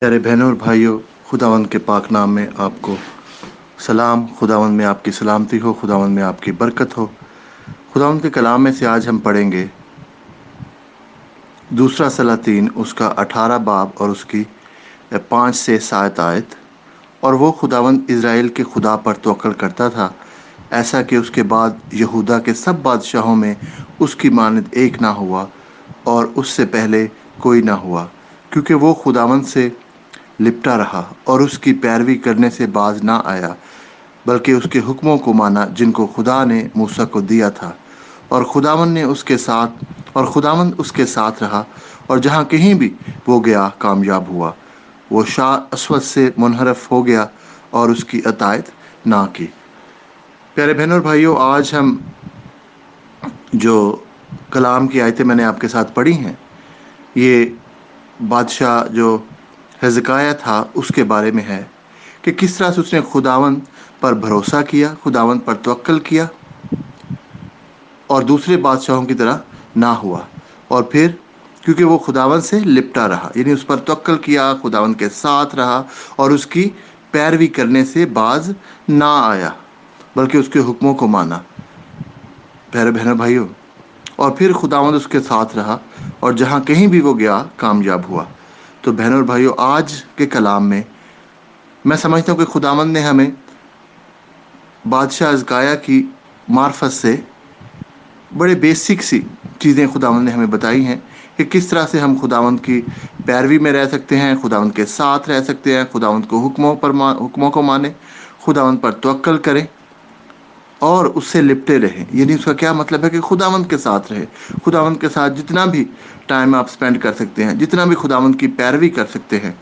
پیارے بہنوں اور بھائیوں، خداوند کے پاک نام میں آپ کو سلام۔ خداوند میں آپ کی سلامتی ہو، خداوند میں آپ کی برکت ہو۔ خداوند کے کلام میں سے آج ہم پڑھیں گے دوسرا سلاطین اس کا اٹھارہ باب اور اس کی پانچ سے سات آیت۔ اور وہ خداوند اسرائیل کے خدا پر توکل کرتا تھا، ایسا کہ اس کے بعد یہودا کے سب بادشاہوں میں اس کی مانند ایک نہ ہوا اور اس سے پہلے کوئی نہ ہوا، کیونکہ وہ خداوند سے لپٹا رہا اور اس کی پیروی کرنے سے باز نہ آیا، بلکہ اس کے حکموں کو مانا جن کو خدا نے موسیٰ کو دیا تھا۔ اور خداون نے اس کے ساتھ، اور خداون اس کے ساتھ رہا، اور جہاں کہیں بھی وہ گیا کامیاب ہوا۔ وہ شاہ اسود سے منحرف ہو گیا اور اس کی عطایت نہ کی۔ پیارے بہنوں اور بھائیوں، آج ہم جو کلام کی آیتیں میں نے آپ کے ساتھ پڑھی ہیں، یہ بادشاہ جو حزقایہ تھا، اس کے بارے میں ہے کہ کس طرح سے اس نے خداون پر بھروسہ کیا خداون پر توکل کیا اور دوسرے بادشاہوں کی طرح نہ ہوا اور پھر کیونکہ وہ خداون سے لپٹا رہا یعنی اس پر توکل کیا خداون کے ساتھ رہا اور اس کی پیروی کرنے سے باز نہ آیا، بلکہ اس کے حکموں کو مانا۔ پیارے بہن بھائیوں، اور پھر خداوند اس کے ساتھ رہا اور جہاں کہیں بھی وہ گیا، کامیاب ہوا۔ تو بہن اور بھائیوں، آج کے کلام میں میں سمجھتا ہوں کہ خداوند نے ہمیں بادشاہ ازکایا کی معرفت سے بڑے بیسک سی چیزیں خداوند نے ہمیں بتائی ہیں کہ کس طرح سے ہم خداوند کی پیروی میں رہ سکتے ہیں، خداوند کے ساتھ رہ سکتے ہیں، خداوند کو حکموں پر حکموں کو مانیں، خداوند پر توکل کریں۔ اور اس سے لپٹے رہیں۔ یعنی اس کا کیا مطلب ہے کہ خداوند کے ساتھ رہے۔ خداوند کے ساتھ جتنا بھی ٹائم آپ سپینڈ کر سکتے ہیں، جتنا بھی خداوند کی پیروی کر سکتے ہیں،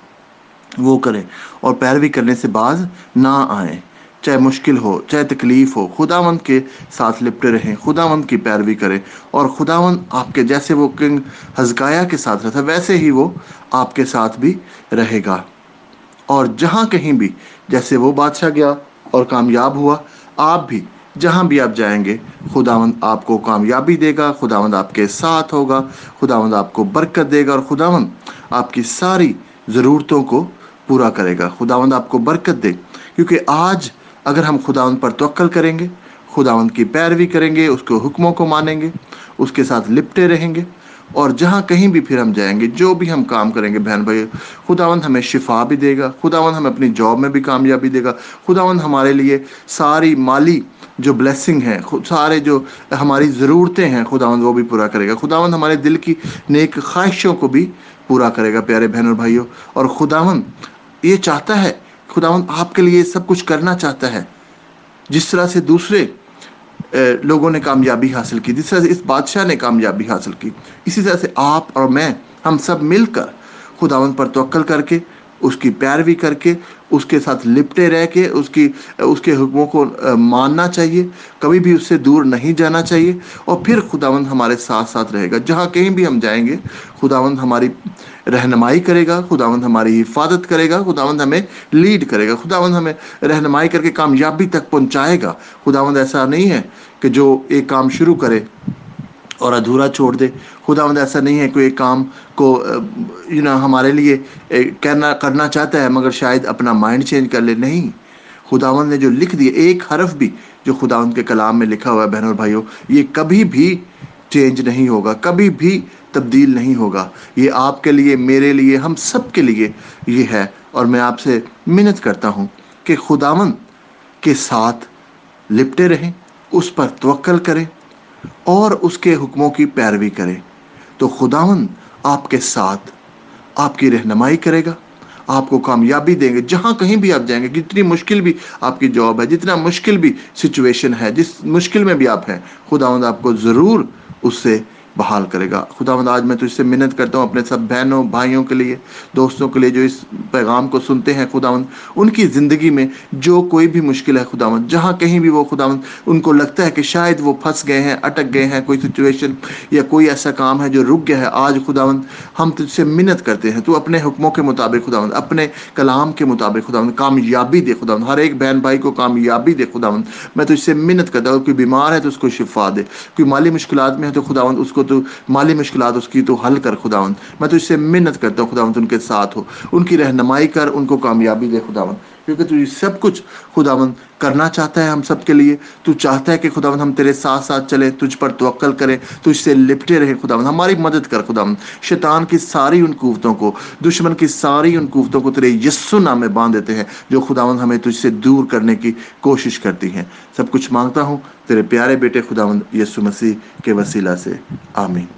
وہ کریں۔ اور پیروی کرنے سے بعض نہ آئیں۔ چاہے مشکل ہو، چاہے تکلیف ہو، خداوند کے ساتھ لپٹے رہیں، خداوند کی پیروی کریں۔ اور خداوند آپ کے جیسے وہ کنگ ہزکایا کے ساتھ رہتا، ویسے ہی وہ آپ کے ساتھ بھی رہے گا۔ اور جہاں کہیں بھی، جیسے وہ بادشاہ گیا اور کامیاب ہوا، آپ بھی جہاں بھی آپ جائیں گے، خداوند آپ کو کامیابی دے گا، خداوند آپ کے ساتھ ہوگا، خداوند آپ کو برکت دے گا اور خداوند آپ کی ساری ضرورتوں کو پورا کرے گا۔ خداوند آپ کو برکت دے۔ کیونکہ آج اگر ہم خداوند پر توکل کریں گے، خداوند کی پیروی کریں گے، اس کے حکموں کو مانیں گے، اس کے ساتھ لپٹے رہیں گے اور جہاں کہیں بھی پھر ہم جائیں گے، جو بھی ہم کام کریں گے، بہن بھائی، خداوند ہمیں شفا بھی دے گا، خداوند ہمیں اپنی جاب میں بھی کامیابی دے گا، خداوند ہمارے لیے ساری مالی جو بلیسنگ ہے سارے جو ہماری ضرورتیں ہیں، خداوند وہ بھی پورا کرے گا۔ خداوند ہمارے دل کی نیک خواہشوں کو بھی پورا کرے گا، پیارے بہن اور بھائیوں۔ اور خداوند یہ چاہتا ہے، خداوند آپ کے لیے سب کچھ کرنا چاہتا ہے، جس طرح سے دوسرے لوگوں نے کامیابی حاصل کی، جس طرح سے اس بادشاہ نے کامیابی حاصل کی، اسی طرح سے آپ اور میں، ہم سب مل کر خداون پر توکل کر کے اس کی پیروی کر کے، اس کے ساتھ لپٹے رہ کے، اس کی، اس کے حکموں کو ماننا چاہیے۔ کبھی بھی اس سے دور نہیں جانا چاہیے۔ اور پھر خداوند ہمارے ساتھ ساتھ رہے گا۔ جہاں کہیں بھی ہم جائیں گے، خداوند ہماری رہنمائی کرے گا، خداوند ہماری حفاظت کرے گا، خداوند ہمیں لیڈ کرے گا۔ خداوند ہمیں رہنمائی کر کے کامیابی تک پہنچائے گا۔ خداوند ایسا نہیں ہے کہ جو ایک کام شروع کرے۔ اور ادھورا چھوڑ دے۔ خداوند ایسا نہیں ہے کوئی ایک کام کو یو نا ہمارے لیے کرنا کرنا چاہتا ہے، مگر شاید اپنا مائنڈ چینج کر لے۔ نہیں۔ خداوند نے جو لکھ دیا ایک حرف بھی جو خداوند کے کلام میں لکھا ہوا ہے، بہنوں اور بھائیوں، یہ کبھی بھی چینج نہیں ہوگا، کبھی بھی تبدیل نہیں ہوگا۔ یہ آپ کے لیے، میرے لیے، ہم سب کے لیے یہ ہے۔ اور میں آپ سے منت کرتا ہوں کہ خداوند کے ساتھ لپٹے رہیں، اس پر توکل کریں۔ اور اس کے حکموں کی پیروی کرے تو خداون آپ کے ساتھ آپ کی رہنمائی کرے گا۔ آپ کو کامیابی دیں گے۔ جہاں کہیں بھی آپ جائیں گے، جتنی مشکل بھی آپ کی جاب ہے، جتنا مشکل بھی سچویشن ہے، جس مشکل میں بھی آپ ہیں، خداوند آپ کو ضرور اس سے بحال کرے گا۔ خداوند آج میں تجھ سے منت کرتا ہوں اپنے سب بہنوں، بھائیوں کے لیے، دوستوں کے لیے جو اس پیغام کو سنتے ہیں خداوند، ان کی زندگی میں جو کوئی بھی مشکل ہے خداوند، جہاں کہیں بھی وہ خداوند، ان کو لگتا ہے کہ شاید وہ پھنس گئے ہیں، اٹک گئے ہیں کوئی سچویشن یا کوئی ایسا کام ہے جو رک گیا ہے۔ آج خداوند ہم تجھ سے منت کرتے ہیں۔ تو اپنے حکموں کے مطابق خداوند، اپنے کلام کے مطابق خداوند، کامیابی دے خداوند۔ ہر ایک بہن بھائی کو کامیابی دے خداوند۔ میں تجھ سے منت کرتا ہوں کوئی بیمار ہے تو اس کو شفا دے۔ کوئی مالی مشکلات میں ہے تو خداوند اس کو تو مالی مشکلات اس کی تو حل کر خداون میں تو اس سے منت کرتا ہوں خداون ان کے ساتھ ہو۔ ان کی رہنمائی کر، ان کو کامیابی دے خداون کیونکہ تو یہ سب کچھ خداون کرنا چاہتا ہے ہم سب کے لیے۔ تو چاہتا ہے کہ خداون ہم تیرے ساتھ ساتھ چلے، تجھ پر توقل کریں تجھ سے لپٹے رہے خداون ہماری مدد کر خداون شیطان کی ساری ان قوتوں کو، دشمن کی ساری ان قوتوں کو تیرے یسو نام میں باندھ دیتے ہیں، جو خداون ہمیں تجھ سے دور کرنے کی کوشش کرتی ہیں۔ سب کچھ مانگتا ہوں، تیرے پیارے بیٹے خداون یسو مسیح کے وسیلہ سے۔ آمین۔